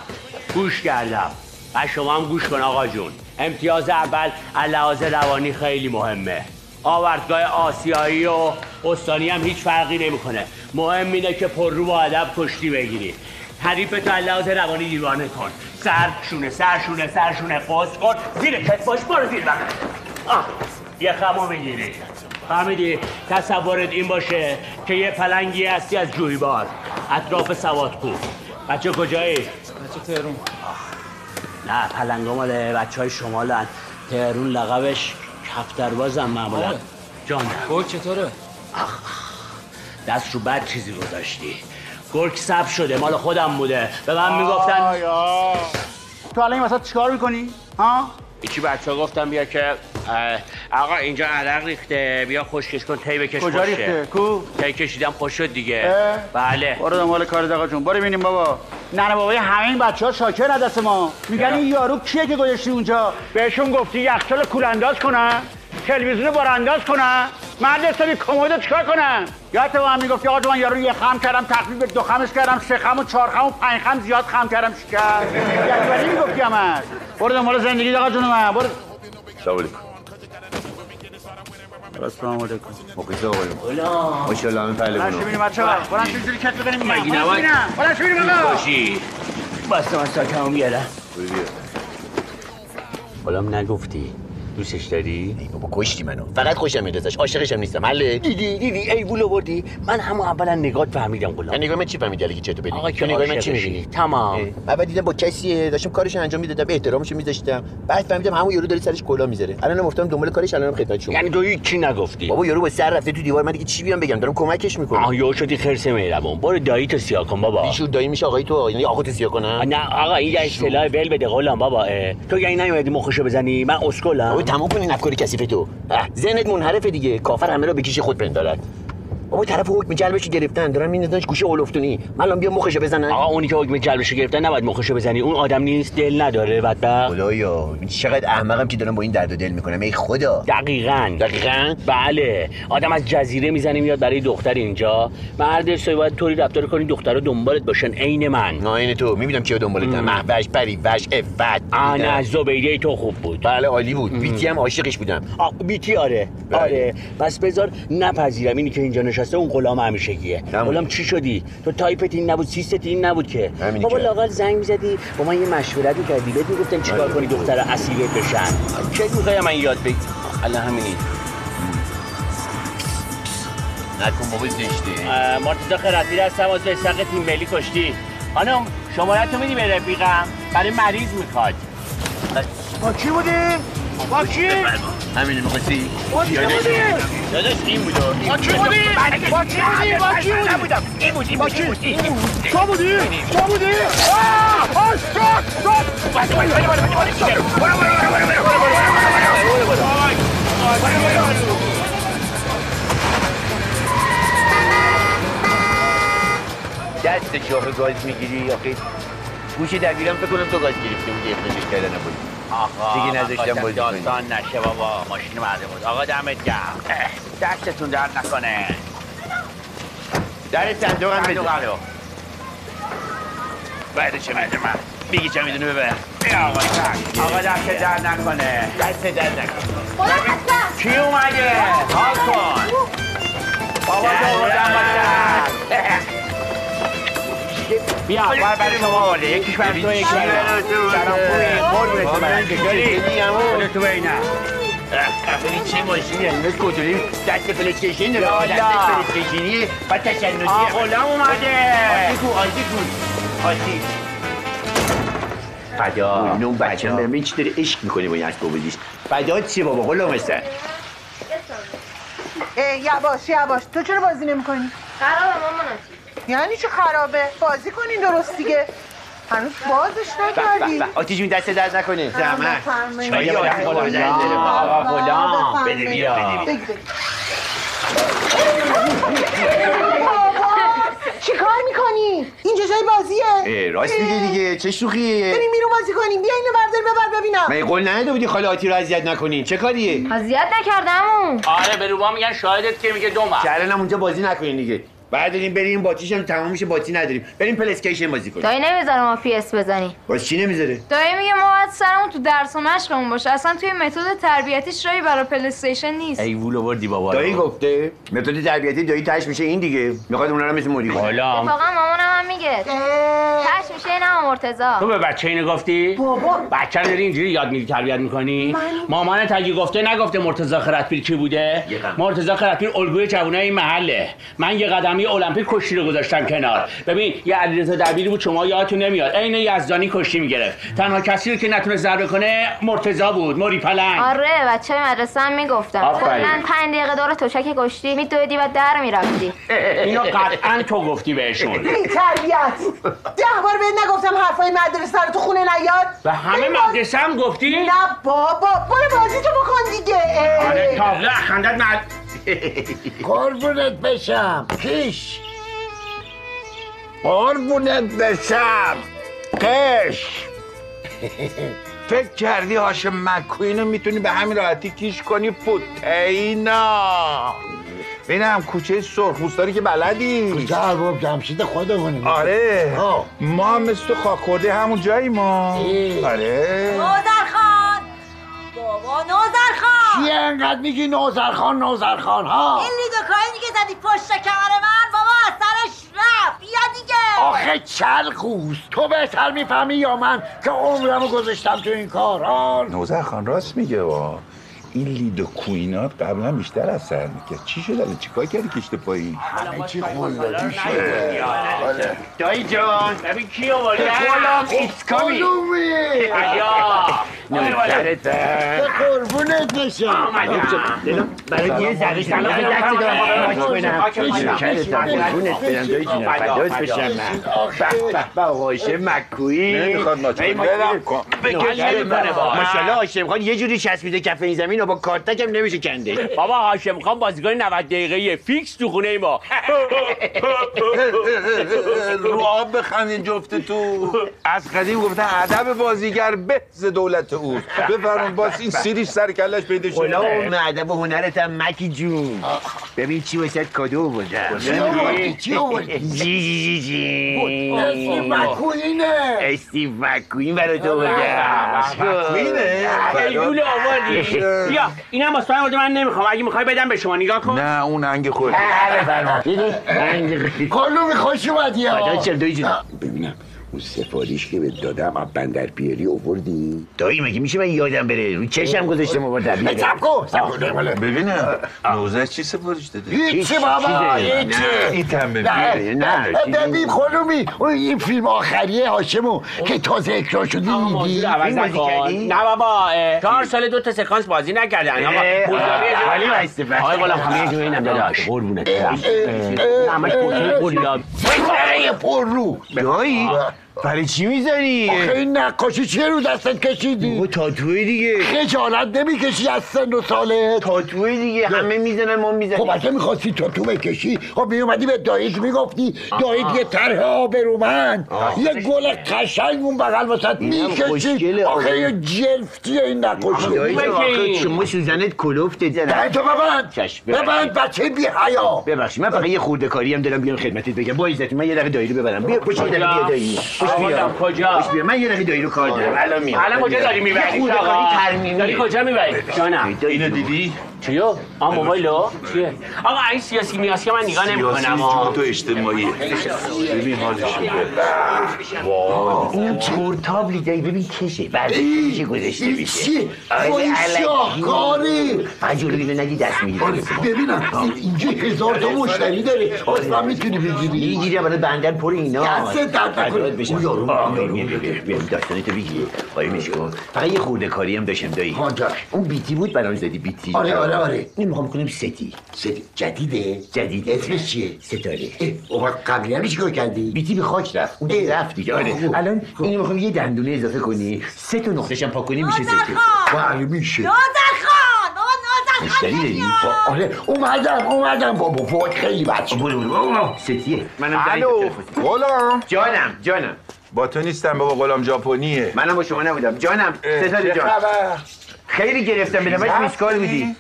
گوش کردم. و شما هم گوش کن آقا جون. امتیاز اول لحاظ روانی خیلی مهمه. آوردگاه آسیایی و استانی هم هیچ فرقی نمی‌کنه. مهم اینه که پر رو با ادب کشتی بگیری. حریف تو لحاظ روانی دیوانه کن. سر شونه سر شونه سر شونه. قصد کن. زیر کت باش برو زیر بغل. آه یه خمو می‌گیری. فهمیدی تصورت این باشه که یه پلنگی هستی از جویبار اطراف سوادکو بچه کجایی؟ بچه تهرون نه پلنگا مال بچه های شمالن تهرون لقبش کفتربازم معمولا آره. جان گرگ چطوره؟ دست رو بد چیزی گذاشتی گرگ سب شده مال خودم بوده به من می‌گفتن تو الان این وسط چیکار می‌کنی؟ ها؟ یکی بچه ها گفتم بیا که آقا اینجا عرق ریخته. بیا خشکش کن تی بکش کجا. ریخته؟ کو؟ تی کشیدم خوش شد دیگه. اه؟ بله. برو دنبال کار آقا جون. برو ببینیم بابا. ننه بابای همه این بچه ها شاکر از دست ما. میگن این یارو کیه که گذاشتی اونجا؟ بهشون گفتی یخچال کولانداز کنن تلویزیون بارانداز کنن. مرد حسابی کمد چیکار کنن؟ یادت به من می‌گفتی آقا من یارو یه خم کردم تخفیف به دو خمش کردم سه خم و چهار خم و پنج خم زیاد خم کردم. شکر یعنی ولی می‌گفتی همش؟ برو دنبال زندگی آقا جون من. برو. سلام علیکم. السلام علیکم. مخلص آقایون ماشاءالله همه برش پهلوانو ببینیم بچه ها برم چجوری کت بزنیم؟ مگی ببینم برش ببینیم آقا باشی بسته من ساکمو بیارم. حالم نگفتی. دوستش داری؟ ای بابا کشتی منو. فقط خوشم میاد ازش عاشقشم نیستم. حله. دیدی دیدی ای وول آوردی من همون اولا نگات فهمیدم غلام من نگاه من چی فهمیدی که چطور بدی؟ آقا که نگاه من چی. می‌بینی؟ تمام. اول دیدم با کسیه. داشتم کارش انجام می‌دادم. احترامش میذاشتم. بعد فهمیدم همون یارو داره سرش کلا می‌ذاره. الانم افتادم دنبال کارش. الانم خدمت شما. یعنی تو هیچی نگفتی؟ بابا یارو با سر رفته تو دیوار. من دیگه چی بیام بگم؟ دارم کمکش می‌کنم. آه یو شدی خرس مهربون. برو دایی تو سیاه کن بابا. بیشور دایی میشه آقای تو. یعنی آقا تو سیاه کنم نه آقا این اصطلاح ول بده غلام بابا. تو یعنی نیومدی مخشو بزنی؟ من اسکلم. تمام کن این افکار کثیف تو ذهنت منحرفه دیگه. کافر همه رو به کیش خود پندارد بابا طرف حکم جلبش گرفتن. دارن میندازنش گوشه اولفتونی من الان بیا مخشو بزنن آقا اونی که حکم جلبشو گرفتن نباید مخشو بزنی. اون آدم نیست دل نداره بدبخت. خدایا چقدر احمقم که دارم با این درد و دل می‌کنم. ای خدا. دقیقاً دقیقاً. بله. آدم از جزیره می‌زنه میاد برای دختر اینجا. مرد سوی باید طوری رفتار کنی دخترها دنبالت باشن. عین من. نه این تو. می‌بینم کیا دنبالتن محوش پری وش افت آن زبیده تو خوب بود. بله عالی بود. بیتی هم عاشقش بودم. آ بیتی آره. بله. آره. پس بذار نپذیرم اینی که اینجا نشسته اون غلام همیشگیه. غلام چی شدی؟ تو تایپت این نبود سیستت این نبود که. بابا. لاقل زنگ می‌زدی. با من یه مشورت می‌کردی بهت می‌گفتم چیکار کنی دختر اسیرت بشن. چه می‌خوای من یاد بگی؟ الان همینی. نکن بابا زشته. مرتضی خیراتی هستم از ساق تیم ملی کشتی. خانم شماره تو میدی به رفیقم؟ برای مریض می‌خواد. با کی بودیم؟ با کی؟ با کی بودیم؟ داداش این بود با کی بودیم؟ با کی بودیم؟ با کی بودیم؟ نبودم این بود این با بود؟ این بود این بود تو بودی؟ تو بودی؟ آه! آه! شد! شد! دست شاخ گاز می‌گیری آخه گوش دبیرم فکر کنم تو گاز گرفته بودی اخراجش کردن نبود آقا دیگه نذاشتم بازی کنی. داستان نشه بابا ماشین مرده بود. آقا دمت گرم. دستتون درد نکنه. در صندوق هم بزن. بعد چه می‌دونه من. بگی چه می‌دونه ببر آقا. آقا دست درد نکنه. دست در نکن کی اومده؟ حال کن. بابا تو بودم بیا بر برای شما واله یکیش برای تو یکی برای سلام خوبی قربونت برم چطوری؟ حالت تو بینه این چه ماشینی مثل کتولی دست پلیستیشن داره. دست الله. پلیستیشنی. و تشنجی. آه غلام اومده. آتی کو آتی کو آتی فدا. اینو اون بچه هم چی داره عشق می‌کنه با این اسباب بازیش فدا چیه بابا؟ غلام هستن. یواش یواش. تو چرا بازی نمی‌کنی؟ خرابه مامان یعنی چه خرابه؟ بازی کنین درست دیگه. هنوز بازش نکردی آتی جون دست درد نکنه زحمت. چایی آدم غلام داره آقا غلام بفرمایید. بده بیا بگی، بگی. چی کار می‌کنی؟ اینجا جای بازیه. راست میگه دیگه. چه شوخیه. بریم بیرون بازی کنیم. بیا اینو بردار ببر ببینم. من قول نداده بودی خاله آتی رو اذیت نکنین چه کاریه؟ اذیت نکردم. آره به روبا میگن شاهدت که میگه دوم که الان هم اونجا بازی نکنین دیگه. بعد بریم بریم باتیش هم تمام میشه باتی نداریم. بریم پلیسکیشن بازی کنیم. دایی نمی‌ذاره ما پی اس بزنی. باز چی نمی‌ذاره؟ دایی میگه ما باید سرمون تو درس و مشقمون باشه. اصلا توی متد تربیتیش رایی برای پلی استیشن نیست. ای وول آوردی بابا دایی گفته متد تربیتی دایی تاش میشه این دیگه. می‌خواد اونا رو مثل کنه. غلام اتفاقا مامانم هم میگه. تش میشه این هم مرتضا تو به بچه اینو گفتی؟ بابا. بچه رو داری اینجوری یاد میگی تربیت می‌کنی؟ مامانت اگه گفته نگفته مرتضی خردپیر کی بوده؟ قدم. مرتضی خردپیر الگوی جوانای این محله. من یه قدمی المپیک کشتی رو گذاشتم کنار. ببین یه علیرضا دبیری بود شما یادتون نمیاد. عین یزدانی کشتی می‌گرفت. تنها کسی رو که نتونه ضربه کنه مرتضی بود موری پلنگ. آره بچه مدرسه هم می‌گفتم. کلا پنج دقیقه دور تشک کشتی میدویدی و در می‌رفتی. اینو قطعا تو گفتی بهشون. بی تربیت. ده بار بهت نگفتم حرفای مدرسه رو تو خونه نیاد. و همه مدرسه هم گفتی؟ نه بابا برو بازی تو بکن دیگه. آره تابله خندت مد قربونت بشم. کیش؟ قربونت بشم. قش. فکر کردی هاشم مکوینو می‌تونی به همین راحتی کیش کنی؟ پوتینا ببینم کوچه سرخپوستاری که بلدی. کجا؟ ارباب جمشید خودمونیم آره. آه. ما هم مثل تو خاک خورده همون جایی ما. اه. آره. نوزرخان. بابا نوزرخان. چیه انقدر میگی نوزرخان نوزرخان ها این لیدوکاینی که زدی پشت کمر من بابا از سرش رفت. بیا دیگه. آخه چلقوس تو بهتر می‌فهمی یا من که عمرمو گذاشتم تو این کاران نوزر خان راست میگه وا. این لید و کوینات قبلا بیشتر از سر می‌کرد چی شد الان چیکار کردی کشت پایین همه چی خلدادی شده دایی جان ببین کی آورده غلام ایسکامی نوکرت به قربونت بشم برای یه ذره سلام به دست دارم کنم نوکرت قربونت برم دایی جونم فدات بشم من به به به آقا هاشم مکویی نمی‌خواد ماچ کنه. برم کن. ماشاءالله هاشم خان یه جوری چسبیده کف این زمین با کارتک هم نمیشه کنده (laughs) بابا هاشم خان بازیکن 90 دقیقه فیکس تو خونه ما. (laughs) رو آب بخندین جفت تو از قدیم گفتن ادب بازیگر به ز دولت او. بفرمون باز این سیریش سر کلش پیدا شد. غلام ادب و هنرت هم مکی جون. ببین چی واسه کادو آوردم چی؟ جی جی جی جی. استیو مکوینه. استیو مکوین برای تو آوردم مکوینه؟ گلگول آوردی (laughs) بیا اینم واسه من آورده، من نمی‌خوام. اگه می‌خوای بدم به شما. نگاه کن. نه اون انگ خود کلو خوش اومدی ها. فدات شم دایی جون ببینم. اون سفارش که بهت دادم از بندر پیری آوردی دایی مگه میشه من یادم بره رو چشم گذاشتم بابا طبیعه سب کن سب کن ببینم نوزه چی سفارش داده هیچی بابا هیچی این تن نه ببین نه ببین خانومی اون این فیلم آخریه هاشمو که تازه اکرا شده دیدی نه بابا چهار سال دو تا سکانس بازی نکردن آقا موزاوی ولی وایسته آقای غلام خانه جو اینم داداش قربونت همش پر رو دایی برای چی می‌ذاری؟ آخه این نقاشی چیه رو دستت کشیدی؟ بابا تاتوی دیگه. خجالت نمی‌کشی از سن و ساله تاتوی دیگه. همه می‌زنن ما می‌زنیم. خب اگه می‌خواستی تاتو بکشی خب میومدی به داییت می‌گفتی داییت یه طرح آبرومند یه گل قشنگ اون بغل وسط می‌کشی. آخه. یه جلفتیه این نقاشی. آخه شما سوزنت کلوفته دهن تو ببند. ببند بچه بی حیا. ببخشید من فقط یه خورده کاری هم دارم بیام خدمتت بگم. با عزت من یه دقیقه دایی رو ببرم. بیا پشت دقیقه بیا دایی پشت بیا کجا؟ پشت بیا من یه دقیقه دایی رو کار دارم. الان میام. الان کجا داری می‌بری؟ یه خورده کاری ترمیمی داری کجا می‌بری؟ جانم. اینو دیدی؟ چیو؟ آ موبایلو چیه؟ آقا این سیاسی میاسی من نگاه نمی‌کنم سیاسی تو اجتماعی. ببین حالشو وای اینم پورتابلی دایی ببین کشه. بعد میشه گذاشته این میشه؟ چیه؟ وای، این شاهکاری. فجر اینو نگی دست می‌گیره. آره، ببینم. این- اینجا هزار تا مشتری داره. اصلا می‌تونی بگیری؟ می‌گیری برای بندر پر اینا. دست درد نکنه. اون یارو، آه، اون یارو. بیا، بیا، بیا، بیا، داستانتو بگی قایمش کن فقط یه خورده کاری هم داشتم دایی. اون بیتی بود برام زدی بیتی. آره، آره، آره. نمی‌خوام کنم ستی. ستی. جدیده. جدید اسمش چیه؟ ستاره. اوه قبلی هم چیکار کردی؟ بیتی به خاک رفت. اون دیگه رفت دیگه. آره. خوب. الان اینو می‌خوام یه دندونه اضافه کنی. سه تا نقطه‌ش هم پاک کنی میشه ستی. بله میشه. مشتری داری آره. اومدم اومدم. بابا وای خیلی بچه برو برو. ستیه. منم الو. غلام. جانم جانم. با تو نیستم بابا غلام ژاپنیه. منم با شما نبودم. جانم ستاره جان. خیلی گرفتم به نمایش میسکال بودی.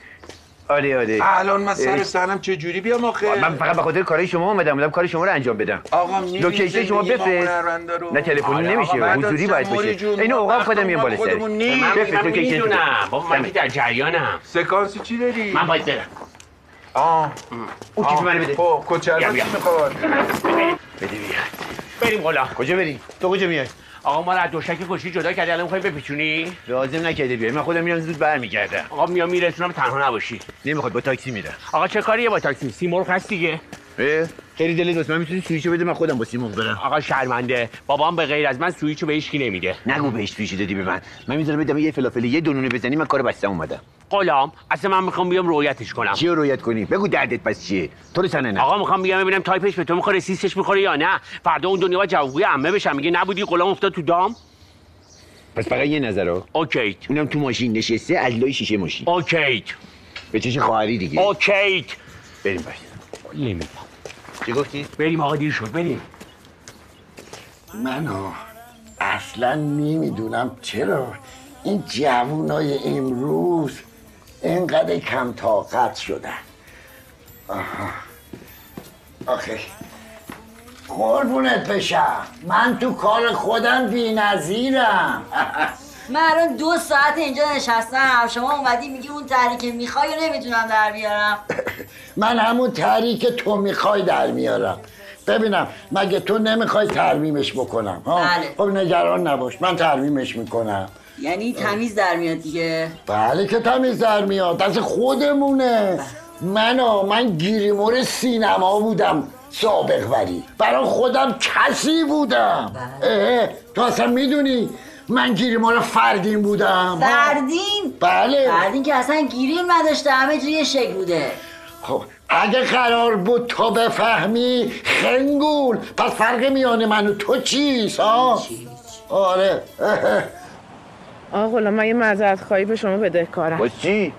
آره آره. الان من سر. سرم چه جوری بیام آخه؟ من فقط به خاطر کارهای شما اومدم بودم کار شما رو انجام بدم. آقا می‌بینی لوکیشن شما بفرست. رو؟ نه تلفنی آره، نمیشه. آقا، حضوری باید جون، اینو وقتمون خودم میام بالا سر. من بفرست من لوکیشن بابا من که در جریانم. سکانسی چی داری؟ من باید برم. آه. اون کیف منو بده. خب چی بیا. می‌خواد؟ بده بیا. بریم غلام کجا بریم؟ تو کجا میای؟ آقا ما رو از دوشک کشی جدا کردی الان می‌خوای بپیچونی؟ لازم نکرده بیای. من خودم میرم زود برمیگردم. آقا میام میرسونم تنها نباشی. نمی‌خواد با تاکسی میرم. آقا چه کاریه با تاکسی؟ سیمرغ هست دیگه. اه؟ خیلی دلت واسه من می‌تونی سویچو بده من خودم با سیمون برم. آقا شرمنده. بابام به غیر از من سویچو به هیچ کی نمیده. نگو بهش سویچو دادی به من. من می‌ذارم بدم یه فلافل یه دونونه بزنی من کار بستم اومدم. غلام اصلا من می‌خوام بیام رویتش کنم. چی رو رویت کنی؟ بگو دردت پس چیه؟ تو رو سنه نه آقا می‌خوام بیام ببینم تایپش به تو می‌خوره سیستش می‌خوره یا نه؟ فردا اون دنیا با جوابگوی عمه بشم. میگه نبودی غلام افتاد تو دام؟ پس فقط یه نظر اوکی. اونم تو ماشین نشسته از لای شیشه ماشین. اوکی. به چش خواهری دیگه. اوکی. بریم پس نمی‌دونم. چی گفتی؟ بریم آقا دیر شد. بریم. منو اصلا نمی‌دونم چرا این جوونای امروز اینقدر کم طاقت شدن. آها. آخه. قربونت بشم. من تو کار خودم بی نظیرم (laughs) من الان دو ساعت اینجا نشستم. شما اومدی میگی اون تحریک می‌خوای و نمی‌تونم در بیارم. (coughs) من همون تحریک تو می‌خوای در میارم. ببینم مگه تو نمی‌خوای ترمیمش بکنم ها؟ بله. خب نگران نباش من ترمیمش می‌کنم. یعنی تمیز در میاد دیگه؟ بله که تمیز در میاد دست خودمونه. من ها من گیریمور سینما بودم سابق وری برای خودم کسی بودم. اه. تو اصلا می‌دونی من گیریمور فردین بودم. فردین؟ بله. فردین که اصلا گیریم نداشته همه جوری شکل بوده. خب اگه قرار بود تو بفهمی خنگول. پس فرق میان من و تو چیست ها؟ آره. آقا غلام من یه معذرت خواهی به شما بدهکارم باز چی؟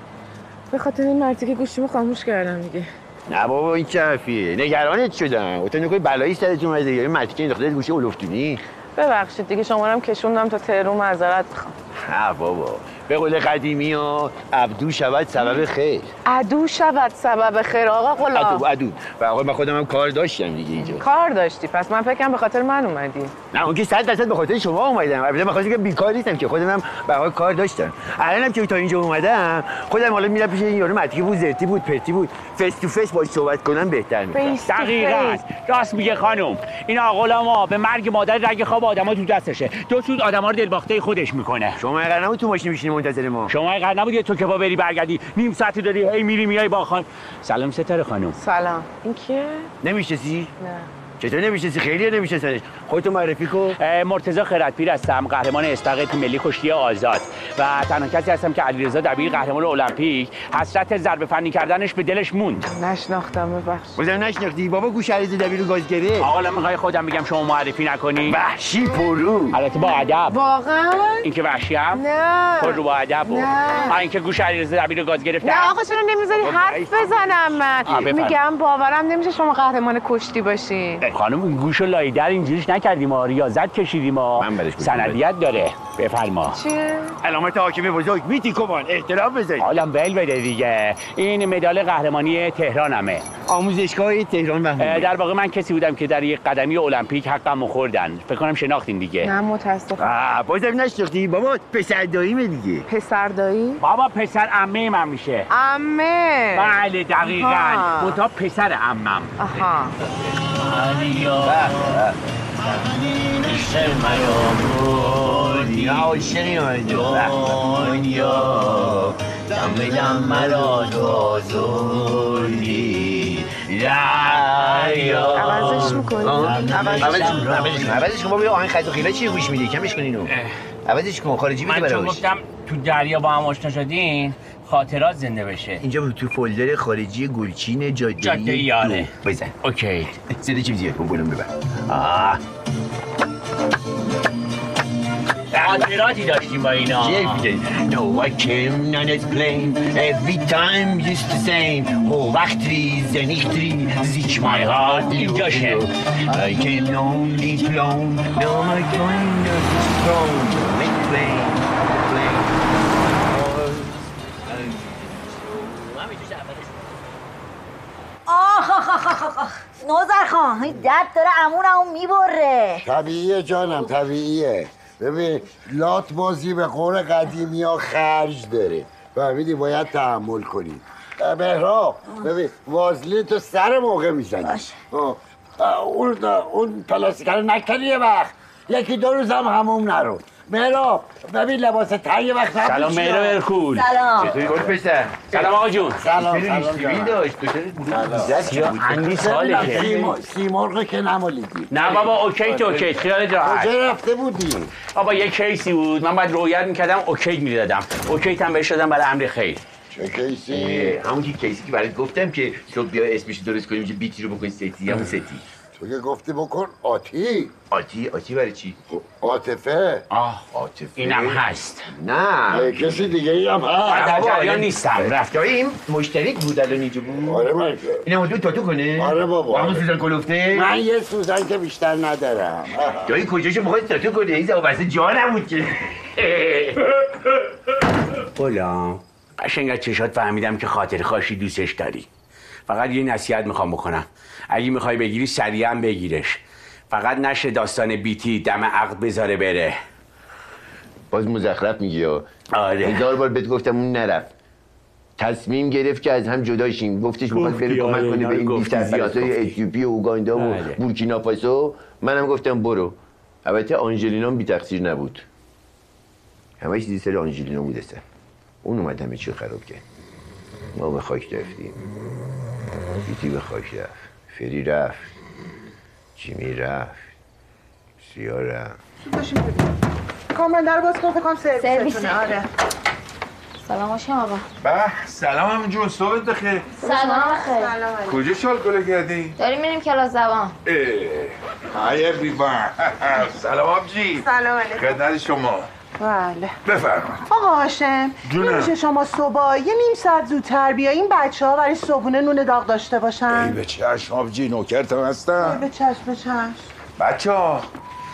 به خاطر این مرتی که گوشیمو خاموش کردم دیگه. نه بابا این چه حرفیه نگرانت شدم. تو نکنی بلایی سرت اومده یه مرتی که انداخته گوشی اولفتونی ببخشید دیگه شما هم کشوندم تا تهرون معذرت می‌خوام. نه بابا. به قول قدیمی ها عدو شود سبب خیر. عدو شود سبب خیر. آقا عدو غلام. عدو و آقا من خودم هم کار داشتم دیگه اینجا. کار داشتی. پس من فکرم به خاطر من اومدی. نه اون که صد درصد به خاطر شما اومدم. البته به خاطر که بیکار نیستم که خودم هم به حال کار داشتم. الانم که تا اینجا اومدم خودم حالا میرم پیش این یارو متکی بود زرتی بود پرتی بود. face to face باهاش صحبت کنم بهتر تو دقیقاً. راست میگه خانم. این آقا به مرگ مادر رگ خواب آدما تو دستشه. دو سود آدما رو دلباخته خودش می‌کنه. شما قرار نبود تو ماشین میشینی منتظر ما. شما قرار نبود یه تو که با بری برگردی. نیم ساعتی داری هی میری میای با خان سلام ستاره خانم. سلام. این کیه؟ نمی‌شناسی؟ نه. چطور نمی‌شناسی؟ خیلی نمیشناسنش. خودتو معرفی کن. مرتضی خیرتپیر هستم قهرمان تیم ملی کشتی آزاد. و تنها کسی هستم که علیرضا دبیر قهرمان المپیک حسرت ضربه فنی کردنش به دلش موند. نشناختم ببخش بازم نشناختی. بابا گوش علیرضا دبیر رو گاز گرفت آقا الان می‌خوای خودم بگم شما معرفی نکنی؟ وحشی پرو. البته با ادب. واقعا؟ اینکه وحشیم نه. پر رو با ادب نه. اینکه گوش علیرضا دبیر رو گاز گرفتم نه آقا چرا نمی‌ذاری خب، حرف. بزنم من. میگم باورم نمیشه شما قهرمان کشتی باشین. خانم این گوش و لایدر اینجوریش نکردیم ما ریاضت کشیدیم ما من برش گوش سندیت داره. بفرما. چیه؟ علامت حاکم بزرگ. میتی کمان احترام بذارید. حالم ول بده دیگه. این مدال قهرمانی تهرانمه. آموزشگاه تهران اه، محمودی در واقع من کسی بودم که در یک قدمی المپیک حقم خوردن. فکر کنم شناختین دیگه. نه متاسفم. آه بازم نشناختی. بابا پسر داییمه دیگه. پسر دایی؟ بابا پسر عمه من میشه. امه. بله دقیقا. منتها پسر عمم آها. نه عاشقی من دنیا دم دم مرا تو زوری عوضش می‌کنی؟ عوضش کن عوضش کن عوضش کن بابا یه آهنگ خط و خیلا چیه گوش میدی کمش کن اینو عوضش کن خارجی بده من چون براش گفتم تو دریا با هم آشنا شدین خاطرات زنده بشه. اینجا تو فولدر خارجی گلچین جاده جاده یاره. بزن. اوکی. صدا چیز زیاد کن گلم ببر. آه. خاطراتی داشتیم با اینا؟ No, I came on plane Every time just the same. Oh, وقتی زنیختری زیچ my heart اینجاشه. I came only flown Now my kind of strong. Make plane آخ آخ آخ نوزر خان این درد داره امونمو می‌بره. طبیعیه جانم طبیعیه. ببین لات بازی به قول قدیمی ها خرج داره. فهمیدی باید تحمل کنی. مهراب ببین وازلین تو سر موقع می‌زنی. باشه. آه، اون اون پلاستیک رو نکنی یه وقت. یکی دو روز هم هموم نرو. مهراب ببین لباس تنگ یه وقت سلام نپوشی، مهراب. ارکول. سلام. چطوری گل پسر؟ سلام آقا جون. سلام سلام. داشت؟ دکتر اندی سالشه سیمرغ- سیمرغ که نمالیدی. نه بابا OK تو OK. خیال راحت. کجا رفته بودی؟ بابا یه case ی بود. من باید رویت می‌کردم OK می‌دادم. OK تم بهش دادم برای امر خیر. چه case ی؟ همون case ی که برات گفتم که صبح بیا اسمش درست کنیم که بیتی رو بکنی ستی. همون ستی. تو که گفتی بکن آتی. آتی؟ آتی برای چی؟ عاطفه. آه عاطفه؟ اینم هست. نه. کسی دیگه ای هم هست. در بابا، جریان این- نیستم. رفت دایی مشترک بود الان اینجا بود. آره من اینم دو تاتو کنه؟ آره بابا. با همون سوزن کلوفته من یه سوزن که بیشتر ندارم. دایی کجاشو می‌خواد تاتو کنه این زبا بسته جا نبود که. (laughs) غلام قشنگ از چشات فهمیدم که خاطر خاشی دوستش داری. فقط یه نصیحت می‌خوام بکنم. اگه می‌خوای بگیری سریعا بگیرش. فقط نشه داستان بیتی دم عقد بذاره بره. باز مزخرف میگی یا آره. هزار بار بهت گفتم اون نرفت. تصمیم گرفت که از هم جدا شیم. گفتش می‌خواد بره گفتی، کمک آره، کنه به این گفتی. اتیوپی و اوگاندا و بله. بورکینافاسو منم گفتم برو. البته آنژلینا هم بی تقصیر نبود. همه چیزی سر آنجلینا بود اصلا اون اومد همه چی خراب کرد. ما به خاک رفتیم. بیتی به خاک رفت. فری رفت. جیمی رفت. سیا رفت. باشیم ببینیم کامران در باز کن فکر کنم سرویسه. سرویسه آره. سلام باشیم آقا به سلام همین جون. صبحت بخیر. سلام خیر کجا شال گله کردی؟ داریم میریم کلاس زبان های everyone. (laughs) سلام آبجی. سلام علیکم. خدمت شما. بله. بفرمایید. آقا هاشم. نمیشه شما صبح یه نیم ساعت زودتر بیایین بچه ها برای صبحونه نون داغ داشته ای باشن به چشم آبجی نوکرتم ای هستم به چشم به چشم. بچه ها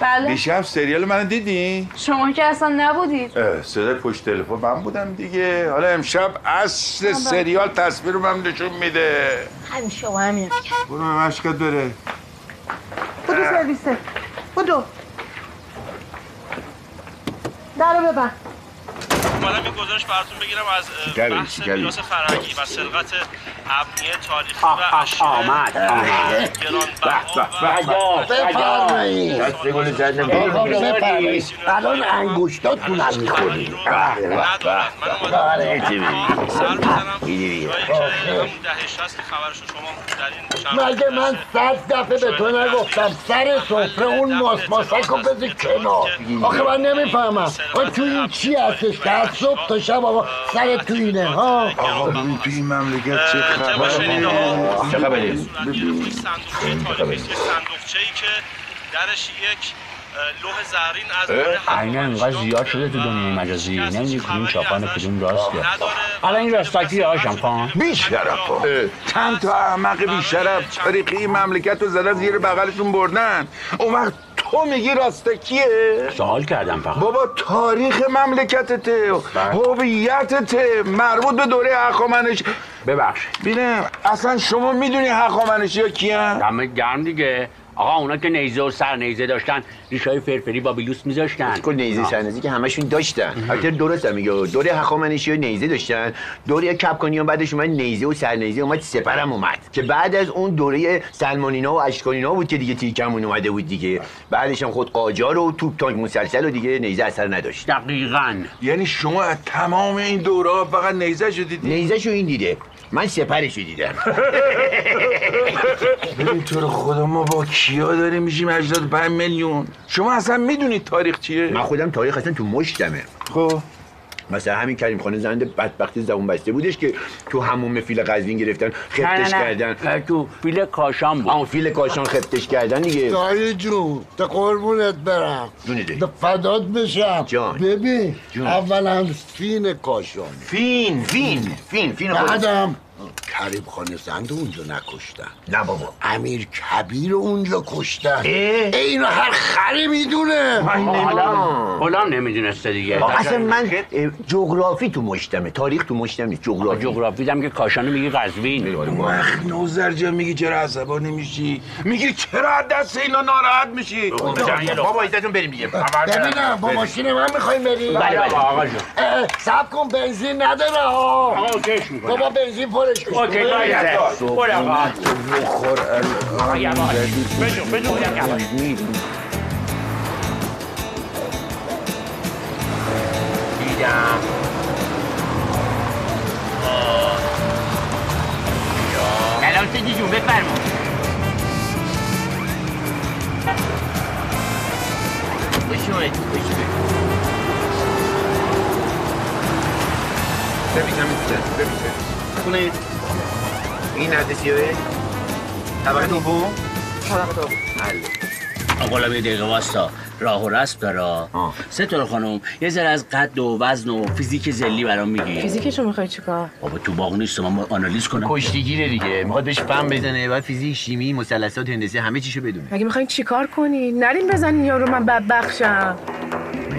بله. دیشب سریال من دیدی؟ شما که اصلا نبودید. صدای پشت تلفن من بودم دیگه. حالا امشب اصل سریال تصویر هم نشون میده. همین شما همین برو به مشقت بره. بودو سرویسه. بودو درو ببند اومدم این گزارش براتون بگیرم از بحث. میراث فرهنگی و سرقت ابنیه تاریخی و اشیاء آمد. بفرمایید. دست الان انگشتاتون هم می‌خورید. مگه من صد دفعه به تو نگفتم سر سفره اون ماس ماسک رو بذار کنار. آخه من نمی‌فهمم. آخه تو این چی هستش؟ که از صبح تا شب آقا سر تو اینه ها؟ آقا ببین تو این مملکت چه خبره. چه ای که درش یک لوح زرین از عینه انقدر زیاد شده تو دنیای مجازی. نمی‌دونی کدوم چاپان کدوم راسته حالا این راستاکی آشم کن بی شرف چند تا احمق بی شرف تاریخی این مملکت رو زدن زیر بغلشون بردن. اون وقت تو میگی راستکیه؟ سوال کردم فقط. بابا تاریخ مملکتته. هویتته. مربوط به دوره هخامنش. ببخش بینم اصلا شما می‌دونی هخامنشی ها کیان؟ دمت گرم دیگه. آقا اونا که نیزه و سر نیزه داشتن ریشای فرفری بابیلوس میذاشتن. کل نیزه سرنزی که همشون داشتن. البته درست هم میگه دوره هخامنشی ها نیزه داشتن. دوره کپکانیان بعدش اومد نیزه و سرنیزه اومد سپرم اومد. که بعد از اون دوره سلمانینا و اشکانینا بود که دیگه تیکمون اومده بود دیگه. بعدش هم خود قاجار و توپ تانک مسلسل و دیگه نیزه اثر نداشت. دقیقاً. یعنی شما از تمام این دوره فقط نیزه شو دیدی؟ نیزه شو این دیده. من سپرشو دیدم. (laughs) ببین تو رو خدا ما با کیا داریم میشیم 85 میلیون؟ شما اصلا می‌دونید تاریخ چیه؟ من خودم تاریخ اصلا تو مشتمه. خب. مثلا همین کریم خانه زنده بدبختی زبون بسته بودش که تو همون فیل قزوین گرفتن خفتش کردن. تو فیل کاشان بود. اون فیل کاشان خفتش کردن دیگه. دایی جون تا قربونت برم. به فدات بشم. جان. ببین جون. اولا فین کاشان. فین فین فین فین بعدم کریم خانه زند اونجا نکشتن. نه بابا. امیر کبیر اونجا کشتن. اه؟ اینو هر خری می‌دونه. حالا غلام نمی‌دونسته دیگه. اصلا من جغرافی تو مشتمه تاریخ تو مشتم نیست جغرافی جغرافی هم که کاشانو میگی قزوین. وقت نوزر جان میگی چرا عصبانی میشی؟ میگی چرا دست اینا ناراحت میشی؟ بابا ایزتون بریم دیگه. ببینم با ماشین من می‌خوایم بریم. بله بله آقا جون صبر کن بنزین نداره ها بابا بنزین پرش کن اوکی باید برو آقا بخور آقا یواش بدون بدون یواش دیدم سلام سیدی جون بفرما بشونید بشونید ببینم ببینم خونه. این عدد سیاهه طبقه دوم. طبقه دوم آقا یه دقیقه واستا. راه و رسم داره سه تا خانم. یه ذره از قد و وزن و فیزیک زلی برام میگی. فیزیکشو می‌خوای چیکار بابا تو باغ نیست من باید آنالیز کنم. کشتیگیره دیگه. می‌خواد بهش فهم بزنه بعد فیزیک شیمی مثلثات هندسه همه چیشو بدونه. مگه می‌خواین چیکار کنی؟ نریم بزنین یارو من بدبخشم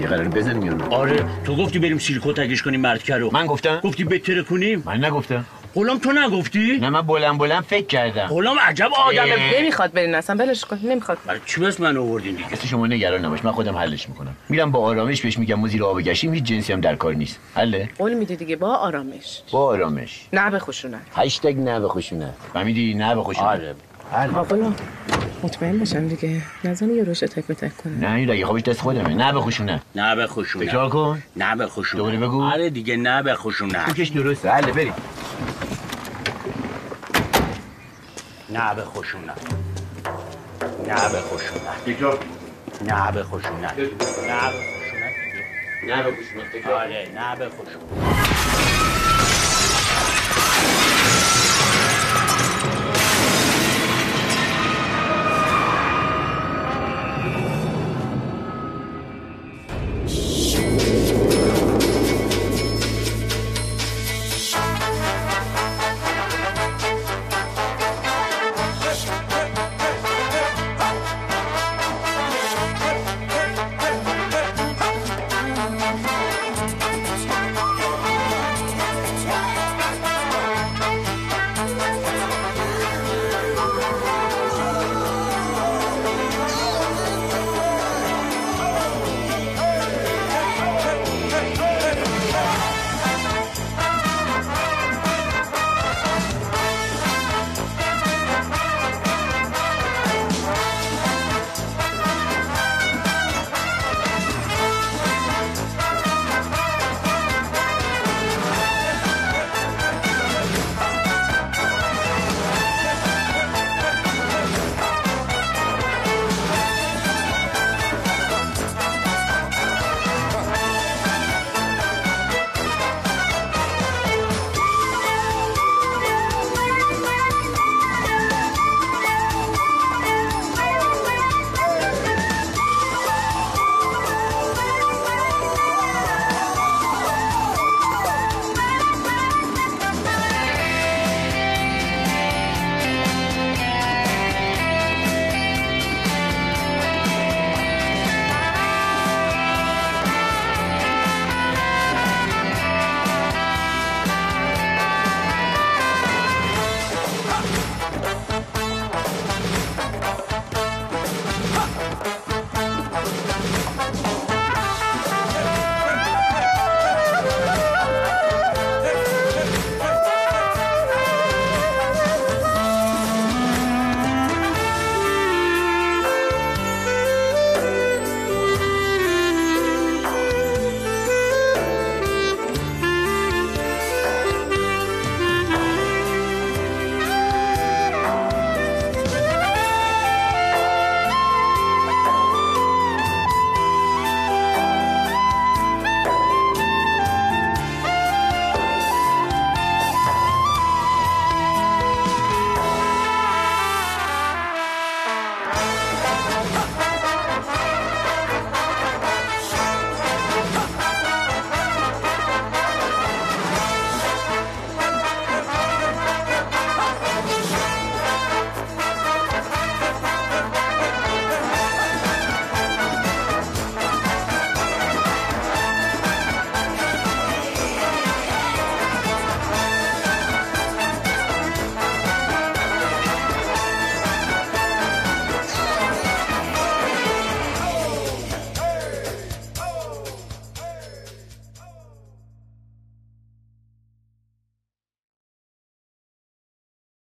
یه قرار بزن میون آره تو گفتی بریم سیلیکو تگش کنیم مردکه رو. من گفتم؟ گفتی بتره کنیم من نگفتم. غلام تو نگفتی؟ نه من بلند بلند فکر کردم. غلام عجب آدمه. نمی‌خواد برین اصلا بلش کن نمی‌خواد. برای چی بس من آوردین دیگه کسی شما نگران نباش من خودم حلش می‌کنم. میرم با آرامش بهش میگم ما زیر آب گشتیم هیچ جنسی هم در کار نیست. حله؟ قول میده دیگه با آرامش. با آرامش. نه به خشونت. هشتگ نه به خشونت. فهمیدی؟ نه به خشونت. آره آقلا مطمئن باشم دیگه. نزنی یه روش تک به تک کنه نه این رگه خوابش دست خودمه. نه به خشونه نه به خشونه تکرار کن. نه به خشونه دوباره بگو. آره دیگه نه به خشونه فکرش درسته. حله بریم. نه به خشونه نه. به خشونه تکرار. نه به خشونه نه. به خشونه نه. به خشونه آره نه به خشونه